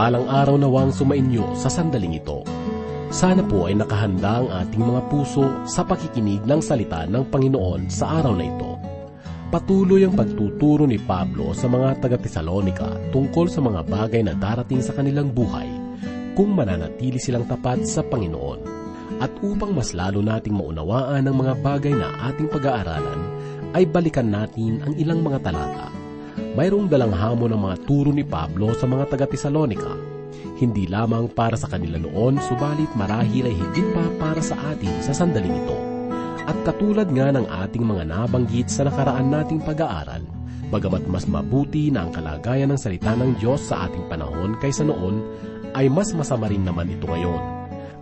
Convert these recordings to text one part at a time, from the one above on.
Mapagpalang araw nawang sumainyo sa sandaling ito. Sana po ay nakahanda ang ating mga puso sa pakikinig ng salita ng Panginoon sa araw na ito. Patuloy ang pagtuturo ni Pablo sa mga taga-Tesalonika tungkol sa mga bagay na darating sa kanilang buhay kung mananatili silang tapat sa Panginoon. At upang mas lalo nating maunawaan ang mga bagay na ating pag-aaralan, ay balikan natin ang ilang mga talata mayroong dalang hamon ng mga turo ni Pablo sa mga taga-Tesalonika. Hindi lamang para sa kanila noon, subalit marahil ay higit pa para sa atin sa sandaling ito. At katulad nga ng ating mga nabanggit sa nakaraan nating pag-aaral, bagamat mas mabuti na ang kalagayan ng salita ng Diyos sa ating panahon kaysa noon, ay mas masama rin naman ito ngayon.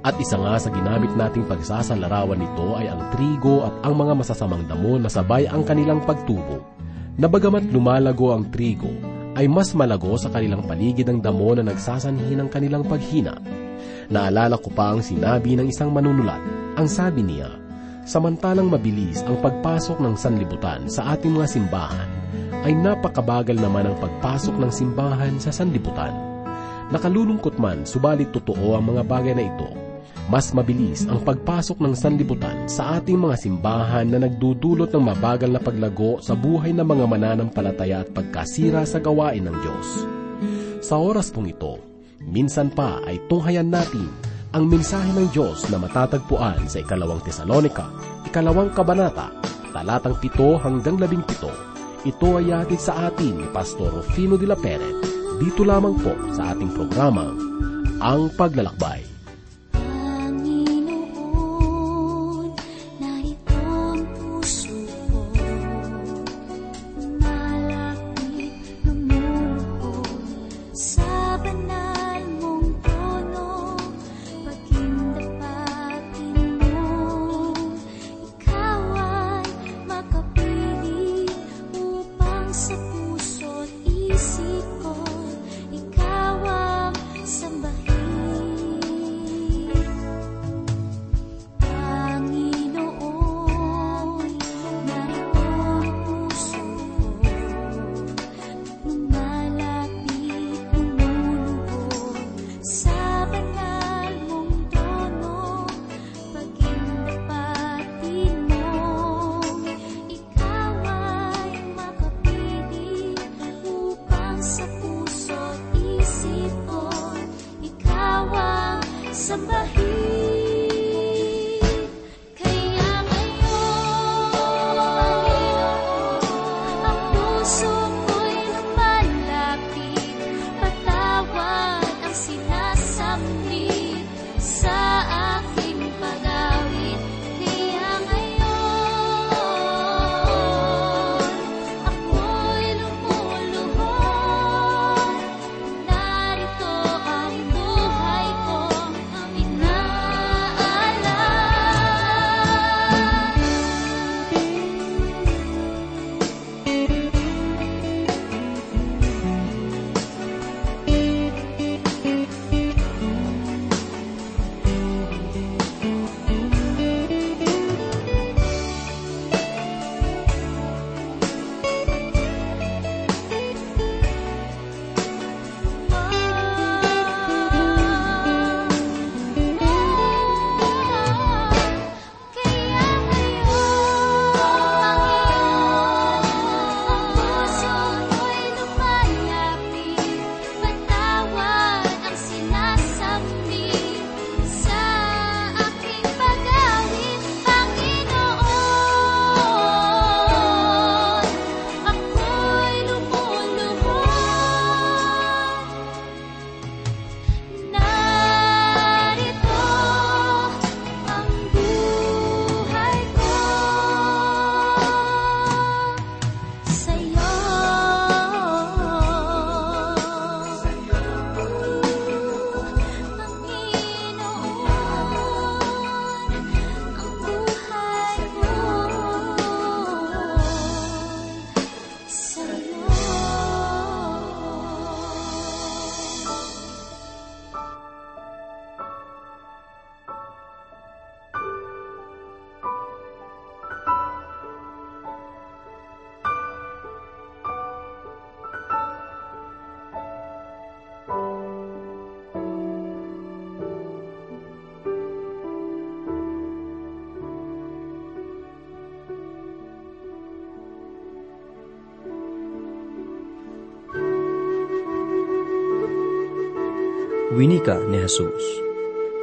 At isa nga sa ginamit nating pagsasalarawan nito ay ang trigo at ang mga masasamang damo na sabay ang kanilang pagtubo na bagamat lumalago ang trigo, ay mas malago sa kanilang paligid ang damo na nagsasanhi ng kanilang paghina. Naalala ko pa ang sinabi ng isang manunulat. Ang sabi niya, samantalang mabilis ang pagpasok ng sanlibutan sa ating mga simbahan, ay napakabagal naman ang pagpasok ng simbahan sa sanlibutan. Nakalulungkot man, subalit totoo ang mga bagay na ito mas mabilis ang pagpasok ng sanlibutan sa ating mga simbahan na nagdudulot ng mabagal na paglago sa buhay ng mga mananampalataya at pagkasira sa gawain ng Diyos. Sa oras pong ito, minsan pa ay tunghayan natin ang mensahe ng Diyos na matatagpuan sa ikalawang Tesalonika, ikalawang kabanata, talatang pito hanggang labing pito. Ito ay atid sa atin ni Pastor Rufino de la Peret, dito lamang po sa ating programa, Ang Paglalakbay. Winika ni Jesus,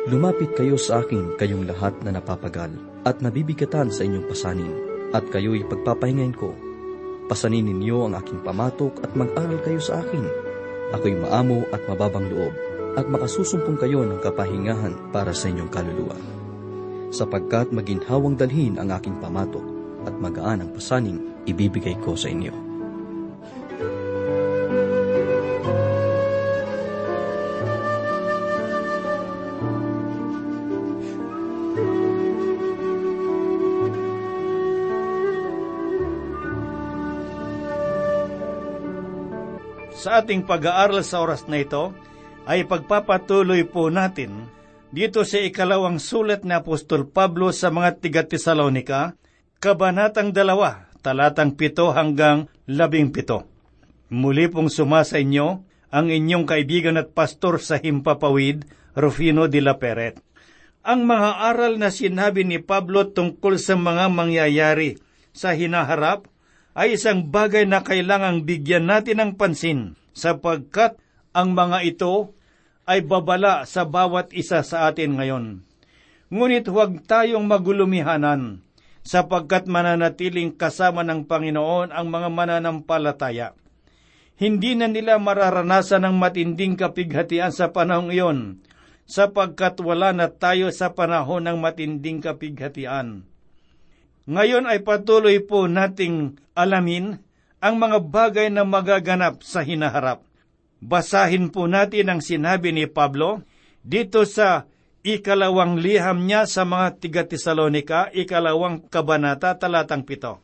Lumapit kayo sa akin kayong lahat na napapagal at nabibigatan sa inyong pasanin, at kayo'y pagpapahingain ko. Pasanin ninyo ang aking pamatok at mag-aral kayo sa akin. Ako'y maamo at mababang loob, at makasusumpong kayo ng kapahingahan para sa inyong kaluluwa. Sapagkat maginhawang dalhin ang aking pamatok at magaan ang pasaning ibibigay ko sa inyo. Sa ating pag-aaral sa oras na ito, ay pagpapatuloy po natin dito sa ikalawang sulat ni Apostol Pablo sa mga tiga-Tesalonika, Kabanatang dalawa, talatang pito hanggang labing pito. Muli pong sumasa inyo ang inyong kaibigan at pastor sa Himpapawid, Rufino de la Peret. Ang mga aral na sinabi ni Pablo tungkol sa mga mangyayari sa hinaharap ay isang bagay na kailangang bigyan natin ng pansin sapagkat ang mga ito ay babala sa bawat isa sa atin ngayon. Ngunit huwag tayong magulumihanan sapagkat mananatiling kasama ng Panginoon ang mga mananampalataya. Hindi na nila mararanasan ng matinding kapighatian sa panahong iyon, sapagkat wala na tayo sa panahon ng matinding kapighatian. Ngayon ay patuloy po nating alamin ang mga bagay na magaganap sa hinaharap. Basahin po natin ang sinabi ni Pablo dito sa ikalawang liham niya sa mga tiga-Tesalonika, ikalawang kabanata, talatang pito.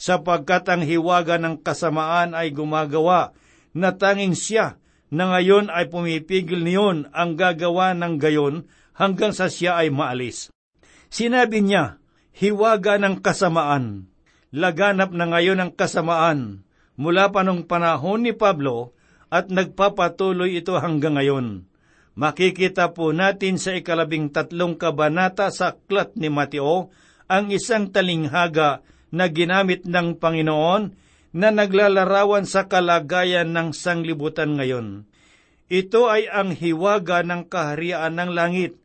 Sapagkat ang hiwaga ng kasamaan ay gumagawa na tanging siya na ngayon ay pumipigil niyon ang gagawa ng gayon hanggang sa siya ay maalis. Sinabi niya, hiwaga ng kasamaan. Laganap na ngayon ang kasamaan mula pa nung panahon ni Pablo at nagpapatuloy ito hanggang ngayon. Makikita po natin sa ikalabing tatlong kabanata sa Aklat ni Mateo ang isang talinghaga na ginamit ng Panginoon na naglalarawan sa kalagayan ng sanglibutan ngayon. Ito ay ang hiwaga ng kaharian ng langit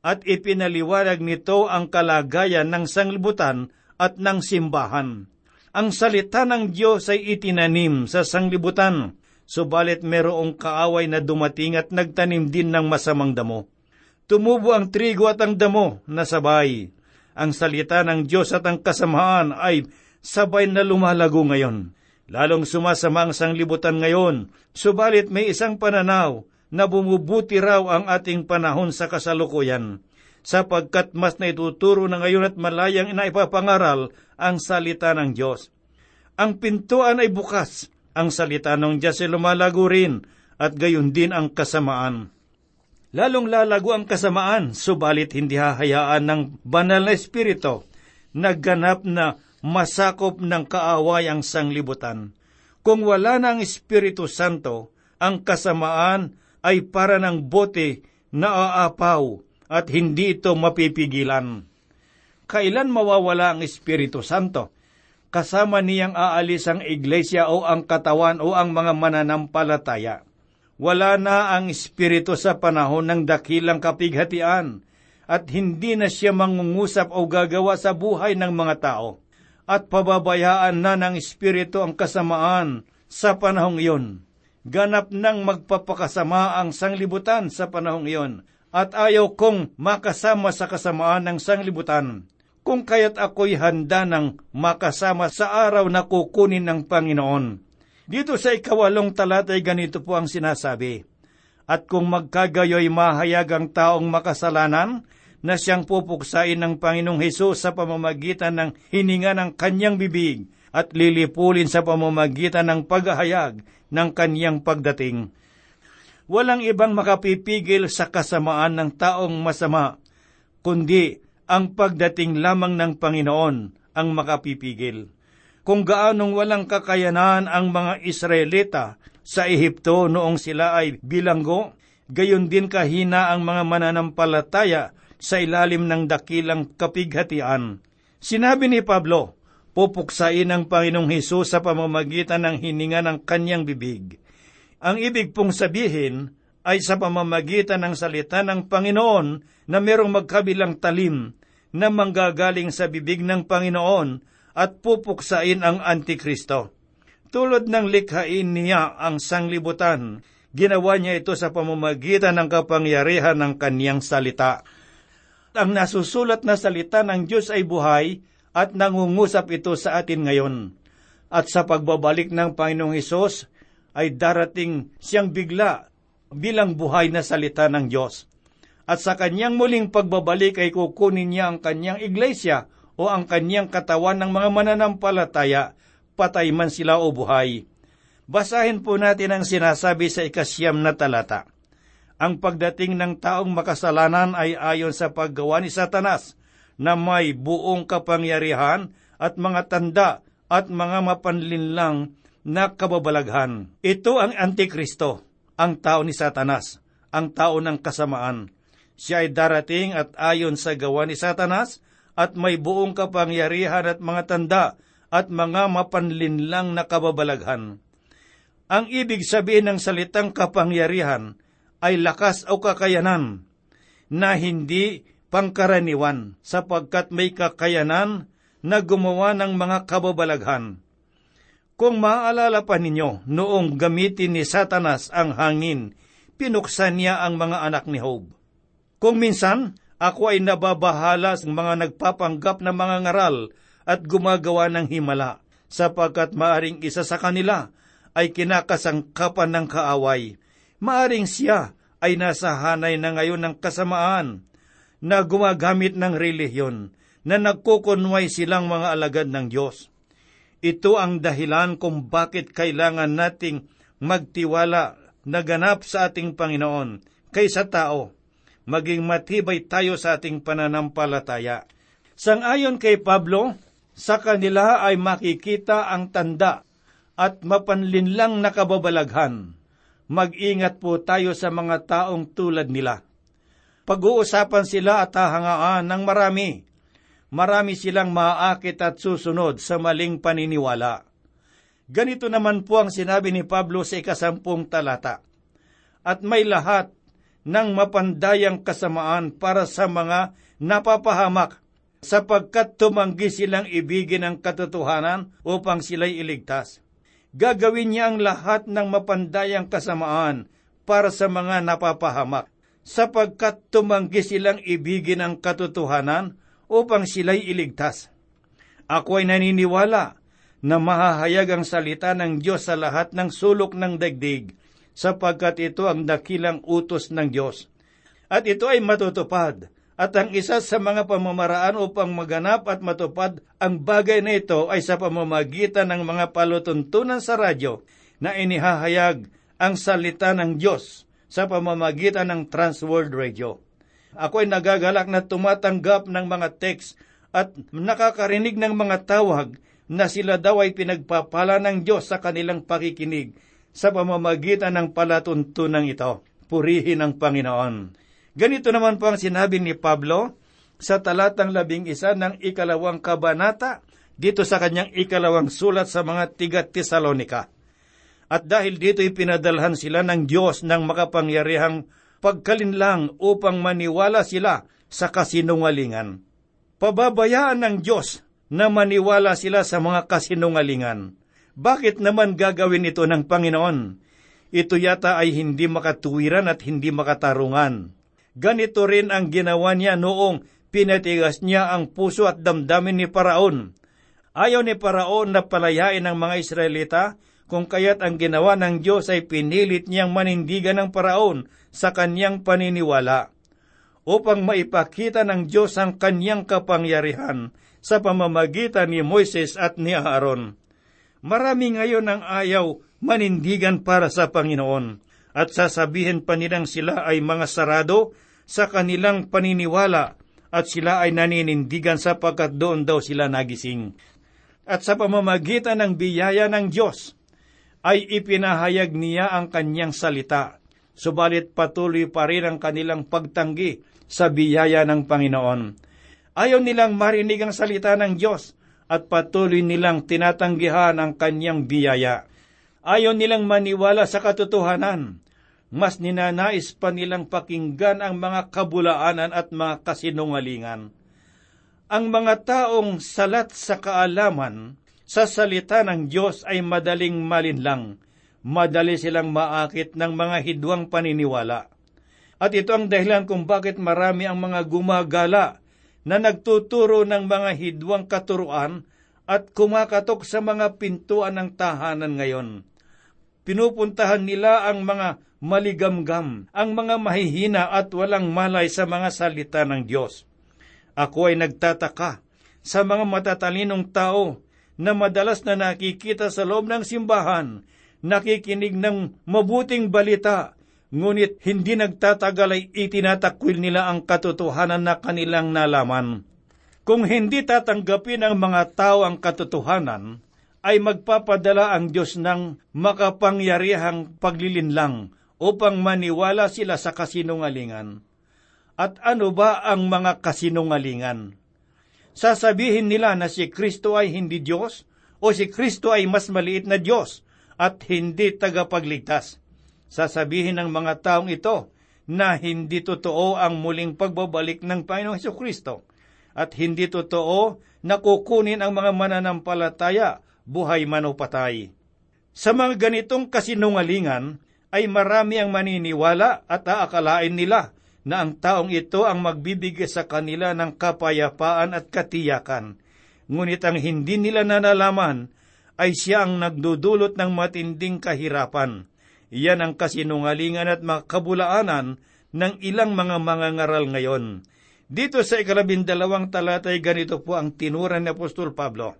at ipinaliwanag nito ang kalagayan ng sanglibutan at ng simbahan. Ang salita ng Diyos ay itinanim sa sanglibutan, subalit merong kaaway na dumating at nagtanim din ng masamang damo. Tumubo ang trigo at ang damo na sabay. Ang salita ng Diyos at ang kasamaan ay sabay na lumalago ngayon. Lalong sumasama ang sanglibutan ngayon, subalit may isang pananaw na bumubuti raw ang ating panahon sa kasalukuyan, sapagkat mas naituturo na ngayon at malayang inaipapangaral ang salita ng Diyos. Ang pintuan ay bukas, ang salita ng Diyos ay lumalago rin, at gayon din ang kasamaan. Lalong lalago ang kasamaan, subalit hindi hahayaan ng banal na espiritu, nagganap na masakop ng kaaway ang sanglibutan. Kung wala na Espiritu Santo, ang kasamaan ay para ng bote na aapaw at hindi ito mapipigilan. Kailan mawawala ang Espiritu Santo? Kasama niyang aalis ang iglesia o ang katawan o ang mga mananampalataya. Wala na ang Espiritu sa panahon ng dakilang kapighatian at hindi na siya mangungusap o gagawa sa buhay ng mga tao. At pababayaan na ng Espiritu ang kasamaan sa panahong iyon ganap nang magpapakasama ang sanglibutan sa panahong iyon, at ayaw kong makasama sa kasamaan ng sanglibutan. Kung kaya't ako'y handa ng makasama sa araw na kukunin ng Panginoon. Dito sa ikawalong talatay ganito po ang sinasabi, At kung magkagayoy mahayag ang taong makasalanan, na siyang pupuksain ng Panginoong Hesus sa pamamagitan ng hininga ng kanyang bibig, at lilipulin sa pamamagitan ng paghahayag ng kaniyang pagdating. Walang ibang makapipigil sa kasamaan ng taong masama, kundi ang pagdating lamang ng Panginoon ang makapipigil. Kung gaanong walang kakayanan ang mga Israelita sa Ehipto noong sila ay bilanggo, gayon din kahina ang mga mananampalataya sa ilalim ng dakilang kapighatian. Sinabi ni Pablo, pupuksain ng Panginoong Hesus sa pamamagitan ng hininga ng kanyang bibig. Ang ibig pong sabihin ay sa pamamagitan ng salita ng Panginoon na merong magkabilang talim na manggagaling sa bibig ng Panginoon at pupuksain ang Antikristo. Tulad ng likhain niya ang sanglibutan, ginawa niya ito sa pamamagitan ng kapangyarihan ng kaniyang salita. Ang nasusulat na salita ng Diyos ay buhay at nangungusap ito sa atin ngayon. At sa pagbabalik ng Panginoong Hesus ay darating siyang bigla bilang buhay na salita ng Diyos. At sa kanyang muling pagbabalik ay kukunin niya ang kanyang iglesia o ang kanyang katawan ng mga mananampalataya patay man sila o buhay. Basahin po natin ang sinasabi sa ikasyam na talata. Ang pagdating ng taong makasalanan ay ayon sa paggawa ni Satanas na may buong kapangyarihan at mga tanda at mga mapanlinlang na kababalaghan. Ito ang Antikristo, ang tao ni Satanas, ang tao ng kasamaan. Siya ay darating at ayon sa gawa ni Satanas at may buong kapangyarihan at mga tanda at mga mapanlinlang na kababalaghan. Ang ibig sabihin ng salitang kapangyarihan ay lakas o kakayanan na hindi pangkaraniwan sapagkat may kakayanan na gumawa ng mga kababalaghan. Kung maaalala pa ninyo, noong gamitin ni Satanas ang hangin, pinuksan niya ang mga anak ni Job. Kung minsan, ako ay nababahala sa mga nagpapanggap na mga ngaral at gumagawa ng himala, sapagkat maaring isa sa kanila ay kinakasangkapan ng kaaway. Maaring siya ay nasa hanay na ngayon ng kasamaan na gumagamit ng relihiyon na nagkukunway silang mga alagad ng Diyos. Ito ang dahilan kung bakit kailangan nating magtiwala na ganap sa ating Panginoon kaysa tao. Maging matibay tayo sa ating pananampalataya. Sangayon kay Pablo, sa kanila ay makikita ang tanda at mapanlinlang na kababalaghan. Mag-ingat po tayo sa mga taong tulad nila. Pag-uusapan sila at hahangaan ng marami. Marami silang maaakit at susunod sa maling paniniwala. Ganito naman po ang sinabi ni Pablo sa ikasampung talata. At may lahat ng mapandayang kasamaan para sa mga napapahamak sapagkat tumanggi silang ibigin ang katotohanan upang sila'y iligtas. Gagawin niya ang lahat ng mapandayang kasamaan para sa mga napapahamak, sapagkat tumanggi silang ibigin ang katotohanan upang sila'y iligtas. Ako ay naniniwala na mahahayag ang salita ng Diyos sa lahat ng sulok ng dagdig, sapagkat ito ang dakilang utos ng Diyos. At ito ay matutupad at ang isa sa mga pamamaraan upang maganap at matupad ang bagay na ito ay sa pamamagitan ng mga palutuntunan sa radyo na inihahayag ang salita ng Diyos sa pamamagitan ng Transworld Radio. Ako ay nagagalak na tumatanggap ng mga text at nakakarinig ng mga tawag na sila daw ay pinagpapala ng Diyos sa kanilang pakikinig sa pamamagitan ng palatuntunan ito. Purihin ang Panginoon. Ganito naman po ang sinabi ni Pablo sa talatang labing isa ng ikalawang kabanata dito sa kanyang ikalawang sulat sa mga tiga Tesalonika. At dahil dito ipinadalhan sila ng Diyos ng makapangyarihang pagkalinlang upang maniwala sila sa kasinungalingan. Pababayaan ng Diyos na maniwala sila sa mga kasinungalingan. Bakit naman gagawin ito ng Panginoon? Ito yata ay hindi makatuwiran at hindi makatarungan. Ganito rin ang ginawa niya noong pinatigas niya ang puso at damdamin ni Paraon. Ayaw ni Paraon na palayain ang mga Israelita, kung kaya't ang ginawa ng Diyos ay pinilit niyang manindigan ng Paraon sa kanyang paniniwala, upang maipakita ng Diyos ang kanyang kapangyarihan sa pamamagitan ni Moises at ni Aaron. Marami ngayon ang ayaw manindigan para sa Panginoon at sasabihin pa nilang sila ay mga sarado sa kanilang paniniwala at sila ay naninindigan sapagkat doon daw sila nagising. At sa pamamagitan ng biyaya ng Diyos, ay ipinahayag niya ang kanyang salita, subalit patuloy pa rin ang kanilang pagtanggi sa biyaya ng Panginoon. Ayaw nilang marinig ang salita ng Diyos at patuloy nilang tinatanggihan ang kanyang biyaya. Ayaw nilang maniwala sa katotohanan mas ninanais pa nilang pakinggan ang mga kabulaanan at mga kasinungalingan. Ang mga taong salat sa kaalaman sa salita ng Diyos ay madaling malinlang, madali silang maakit ng mga hidwang paniniwala. At ito ang dahilan kung bakit marami ang mga gumagala na nagtuturo ng mga hidwang katuruan at kumakatok sa mga pintuan ng tahanan ngayon. Pinupuntahan nila ang mga maligamgam, ang mga mahihina at walang malay sa mga salita ng Diyos. Ako ay nagtataka sa mga matatalinong tao na madalas na nakikita sa loob ng simbahan, nakikinig ng mabuting balita, ngunit hindi nagtatagal ay itinatakwil nila ang katotohanan na kanilang nalaman. Kung hindi tatanggapin ng mga tao ang katotohanan, ay magpapadala ang Diyos ng makapangyarihang paglilinlang upang maniwala sila sa kasinungalingan. At ano ba ang mga kasinungalingan? Sasabihin nila na si Kristo ay hindi Diyos o si Kristo ay mas maliit na Diyos at hindi tagapagligtas Sasabihin ng mga taong ito na hindi totoo ang muling pagbabalik ng Panginoong Heso Kristo at hindi totoo na kukunin ang mga mananampalataya buhay man o patay. Sa mga ganitong kasinungalingan ay marami ang maniniwala at aakalain nila na ang taong ito ang magbibigay sa kanila ng kapayapaan at katiyakan. Ngunit ang hindi nila nanalaman ay siya ang nagdudulot ng matinding kahirapan Iyan ang kasinungalingan at makabulaanan ng ilang mga mangangaral ngayon. Dito sa ikalabindalawang talatay ganito po ang tinuran ni Apostol Pablo.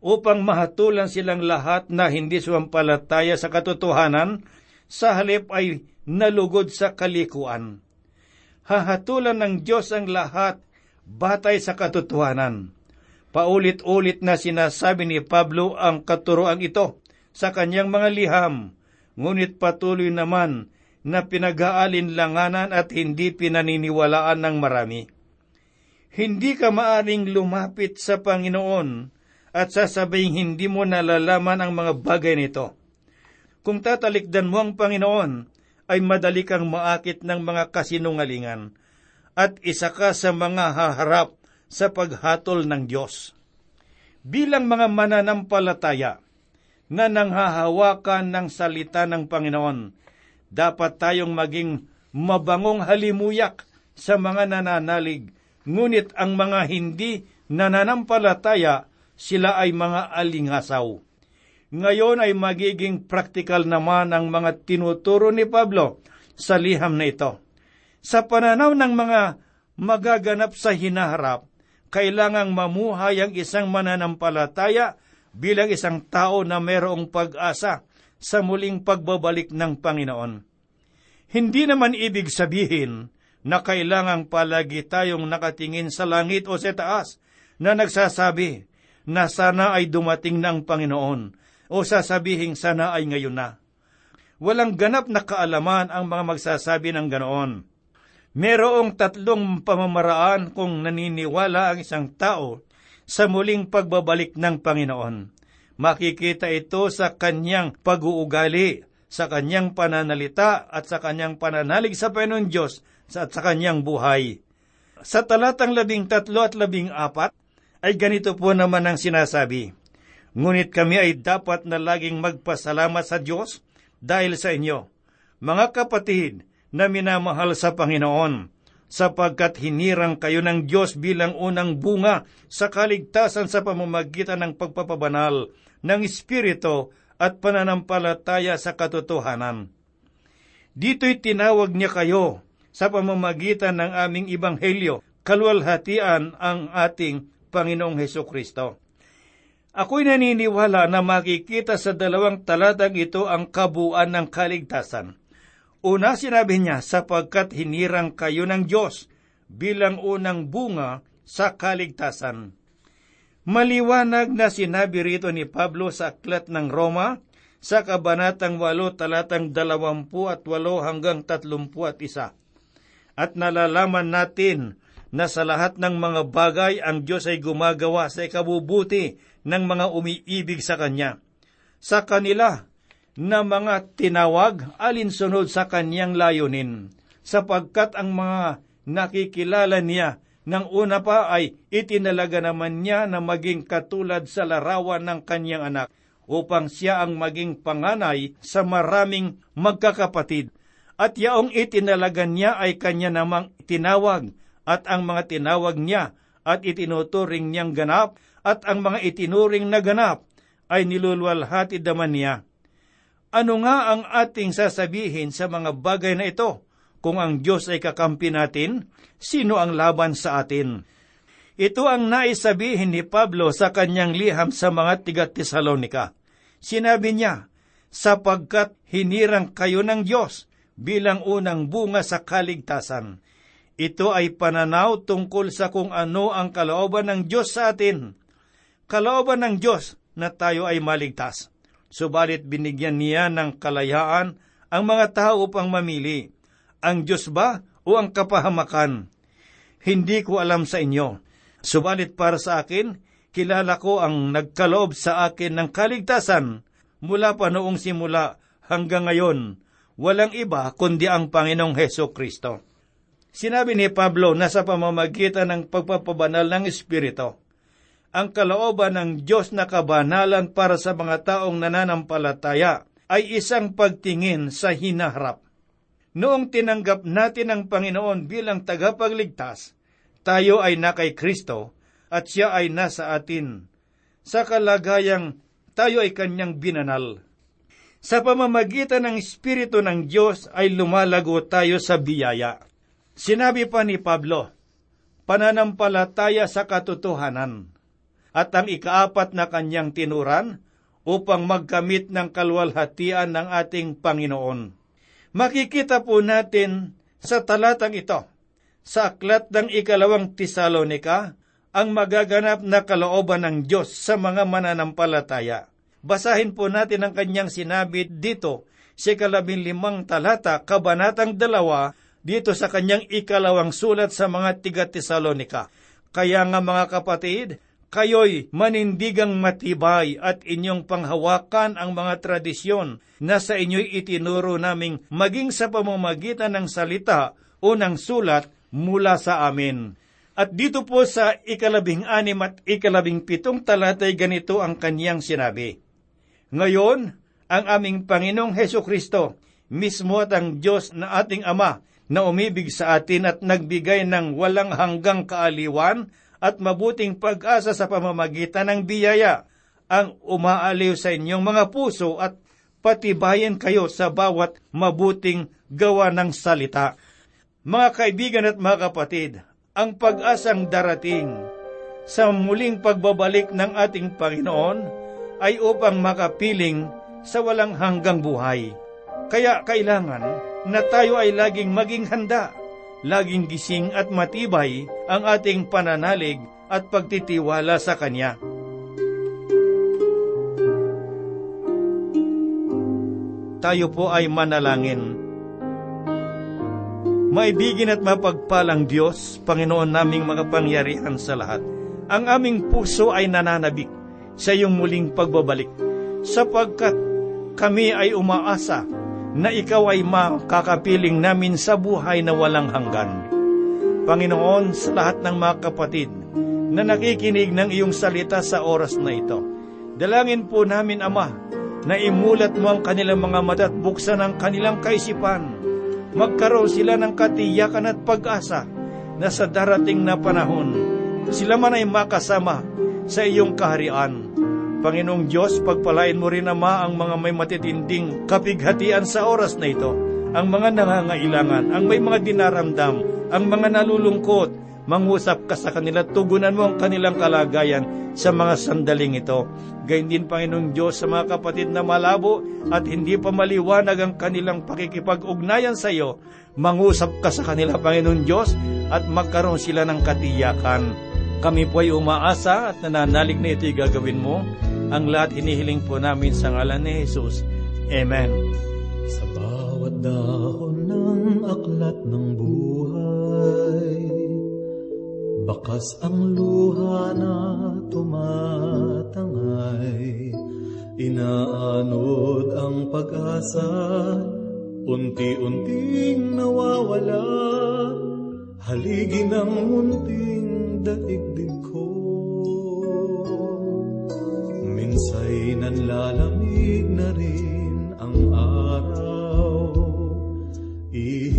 Upang mahatulan silang lahat na hindi sumampalataya sa katotohanan, sa halip ay nalugod sa kalikuan. Hahatulan ng Diyos ang lahat batay sa katotohanan. Paulit-ulit na sinasabi ni Pablo ang katuroang ito sa kanyang mga liham ngunit patuloy naman na pinag-aalinlanganan at hindi pinaniniwalaan ng marami. Hindi ka maaring lumapit sa Panginoon at sasabing hindi mo nalalaman ang mga bagay nito. Kung tatalikdan mo ang Panginoon, ay madali kang maakit ng mga kasinungalingan at isa ka sa mga haharap sa paghatol ng Diyos. Bilang mga mananampalataya, na nanghahawakan ng salita ng Panginoon. Dapat tayong maging mabangong halimuyak sa mga nananalig, ngunit ang mga hindi nananampalataya, sila ay mga alingasaw. Ngayon ay magiging praktikal naman ang mga tinuturo ni Pablo sa liham na ito. Sa pananaw ng mga magaganap sa hinaharap, kailangang mamuhay ang isang mananampalataya bilang isang tao na mayroong pag-asa sa muling pagbabalik ng Panginoon. Hindi naman ibig sabihin na kailangang palagi tayong nakatingin sa langit o sa taas na nagsasabi na sana ay dumating ng Panginoon o sasabihin sana ay ngayon na. Walang ganap na kaalaman ang mga magsasabi ng ganoon. Merong tatlong pamamaraan kung naniniwala ang isang tao sa muling pagbabalik ng Panginoon. Makikita ito sa kanyang pag-uugali, sa kanyang pananalita at sa kanyang pananalig sa Panginoon Diyos at sa kanyang buhay. Sa talatang labing tatlo at labing apat, ay ganito po naman ang sinasabi, Ngunit kami ay dapat na laging magpasalamat sa Diyos dahil sa inyo, mga kapatid na minamahal sa Panginoon, sapagkat hinirang kayo ng Diyos bilang unang bunga sa kaligtasan sa pamamagitan ng pagpapabanal ng Espiritu at pananampalataya sa katotohanan. Dito'y tinawag niya kayo sa pamamagitan ng aming ibanghelyo, kalwalhatian ang ating Panginoong Heso Kristo. Ako'y naniniwala na makikita sa dalawang talatang ito ang kabuuan ng kaligtasan. Una sinabi niya, sapagkat hinirang kayo ng Diyos bilang unang bunga sa kaligtasan. Maliwanag na sinabi rito ni Pablo sa aklat ng Roma sa kabanatang 8 talatang 20 at 8 hanggang 31. At nalalaman natin na sa lahat ng mga bagay ang Diyos ay gumagawa sa ikabubuti ng mga umiibig sa Kanya. Sa kanila na mga tinawag alinsunod sa kanyang layunin, sapagkat ang mga nakikilala niya nang una pa ay itinalaga naman niya na maging katulad sa larawan ng kanyang anak upang siya ang maging panganay sa maraming magkakapatid. At yaong itinalaga niya ay kanya namang tinawag at ang mga tinawag niya at itinuturing niyang ganap at ang mga itinuring na ganap ay nilulwalhati naman niya. Ano nga ang ating sasabihin sa mga bagay na ito? Kung ang Diyos ay kakampi natin, sino ang laban sa atin? Ito ang naisabihin ni Pablo sa kanyang liham sa mga tiga-Tesalonika. Sinabi niya, sapagkat hinirang kayo ng Diyos bilang unang bunga sa kaligtasan. Ito ay pananaw tungkol sa kung ano ang kalooban ng Diyos sa atin. Kalooban ng Diyos na tayo ay maligtas. Subalit binigyan niya ng kalayaan ang mga tao upang mamili ang Diyos ba o ang kapahamakan? Hindi ko alam sa inyo. Subalit para sa akin, kilala ko ang nagkaloob sa akin ng kaligtasan mula pa noong simula hanggang ngayon. Walang iba kundi ang Panginoong Heso Kristo. Sinabi ni Pablo na sa pamamagitan ng pagpapabanal ng Espiritu, ang kalooban ng Diyos na kabanalan para sa mga taong nananampalataya ay isang pagtingin sa hinaharap. Noong tinanggap natin ang Panginoon bilang tagapagligtas, tayo ay na kay Kristo at siya ay nasa atin. Sa kalagayang tayo ay kanyang binanal. Sa pamamagitan ng Espiritu ng Diyos ay lumalago tayo sa biyaya. Sinabi pa ni Pablo, pananampalataya sa katotohanan, at ang ikaapat na kanyang tinuran upang magkamit ng kalwalhatian ng ating Panginoon. Makikita po natin sa talatang ito, sa aklat ng ikalawang Tesalonika, ang magaganap na kalooban ng Diyos sa mga mananampalataya. Basahin po natin ang kanyang sinabi dito sa ikalabing limang talata, kabanatang dalawa, dito sa kanyang ikalawang sulat sa mga tiga Tesalonika. Kaya nga mga kapatid, kayo'y manindigang matibay at inyong panghawakan ang mga tradisyon na sa inyo'y itinuro naming maging sa pamamagitan ng salita o ng sulat mula sa amin. At dito po sa ikalabing anim at ikalabing pitong talatay ganito ang kaniyang sinabi. Ngayon, ang aming Panginoong Heso Kristo, mismo at ang Diyos na ating Ama, na umibig sa atin at nagbigay ng walang hanggang kaaliwan at mabuting pag-asa sa pamamagitan ng biyaya ang umaaliw sa inyong mga puso at patibayan kayo sa bawat mabuting gawa ng salita. Mga kaibigan at mga kapatid, ang pag-asang darating sa muling pagbabalik ng ating Panginoon ay upang makapiling sa walang hanggang buhay. Kaya kailangan na tayo ay laging maging handa laging gising at matibay ang ating pananalig at pagtitiwala sa Kanya. Tayo po ay manalangin. Maibigin at mapagpalang Diyos, Panginoon naming mga pangyarihan sa lahat, ang aming puso ay nananabik sa iyong muling pagbabalik, sapagkat kami ay umaasa na ikaw ay makakapiling namin sa buhay na walang hanggan. Panginoon, sa lahat ng mga kapatid na nakikinig ng iyong salita sa oras na ito, dalangin po namin, Ama, na imulat mo ang kanilang mga mata at buksan ang kanilang kaisipan. Magkaroon sila ng katiyakan at pag-asa na sa darating na panahon, sila man ay makasama sa iyong kaharian Panginoong Diyos, pagpalain mo rin ama ang mga may matitinding kapighatian sa oras na ito, ang mga nangangailangan, ang may mga dinaramdam, ang mga nalulungkot, mangusap ka sa kanila, tugunan mo ang kanilang kalagayan sa mga sandaling ito. Gayun din, Panginoong Diyos, sa mga kapatid na malabo at hindi pa maliwanag ang kanilang pakikipag-ugnayan sa iyo, mangusap ka sa kanila, Panginoong Diyos, at magkaroon sila ng katiyakan. Kami po ay umaasa at nananalig na ito'y gagawin mo ang lahat hinihiling po namin sa ngalan ni Jesus. Amen. Sa bawat dahon ng aklat ng buhay, bakas ang luha na tumatangay, Inaanod ang pag-asa, unti-unting nawawala, haligi ng munting daigdig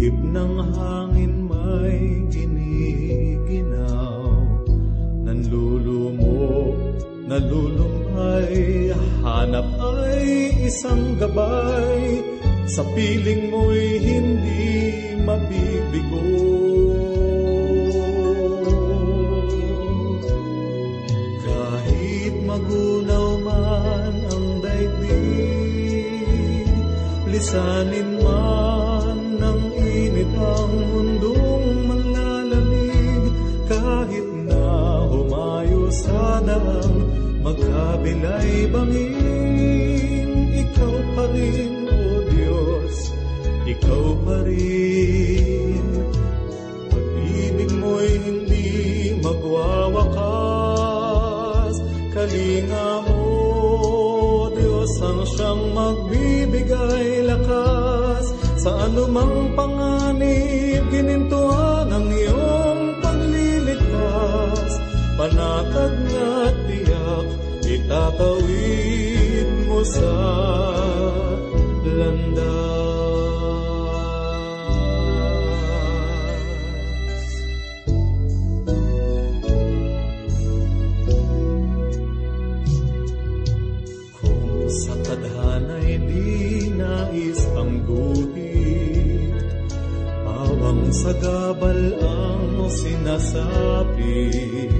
ihip ng hangin may giniginaw, nanlulumo, nalulumbay, hanap ay isang gabay, sa piling mo'y hindi mabibigo. Kahit magunaw man ang daigdig, lisanin man ang mundong kahit na humayo sana ang magkabilay bangin, ikaw pa rin, O Diyos, ikaw pa rin. Pag-ibig mo'y hindi magwawakas, kalinga mo, Diyos, ang siyang magbibigay lakas sa anumang panganib, ginintuan ang iyong pagliligtas, panatag na tiyak, itatawid sa gabal ang sinasapit,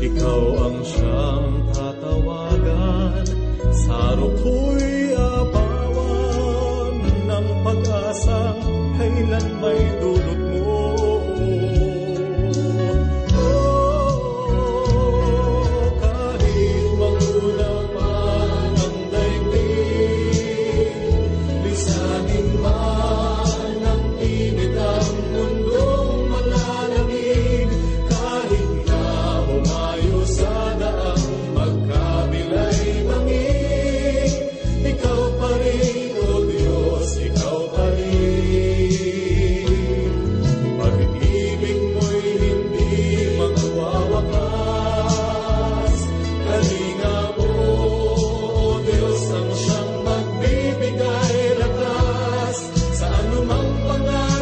ikaw ang siyang tatawagan, sa ruko'y abawan ng pag-asang kailan may Open.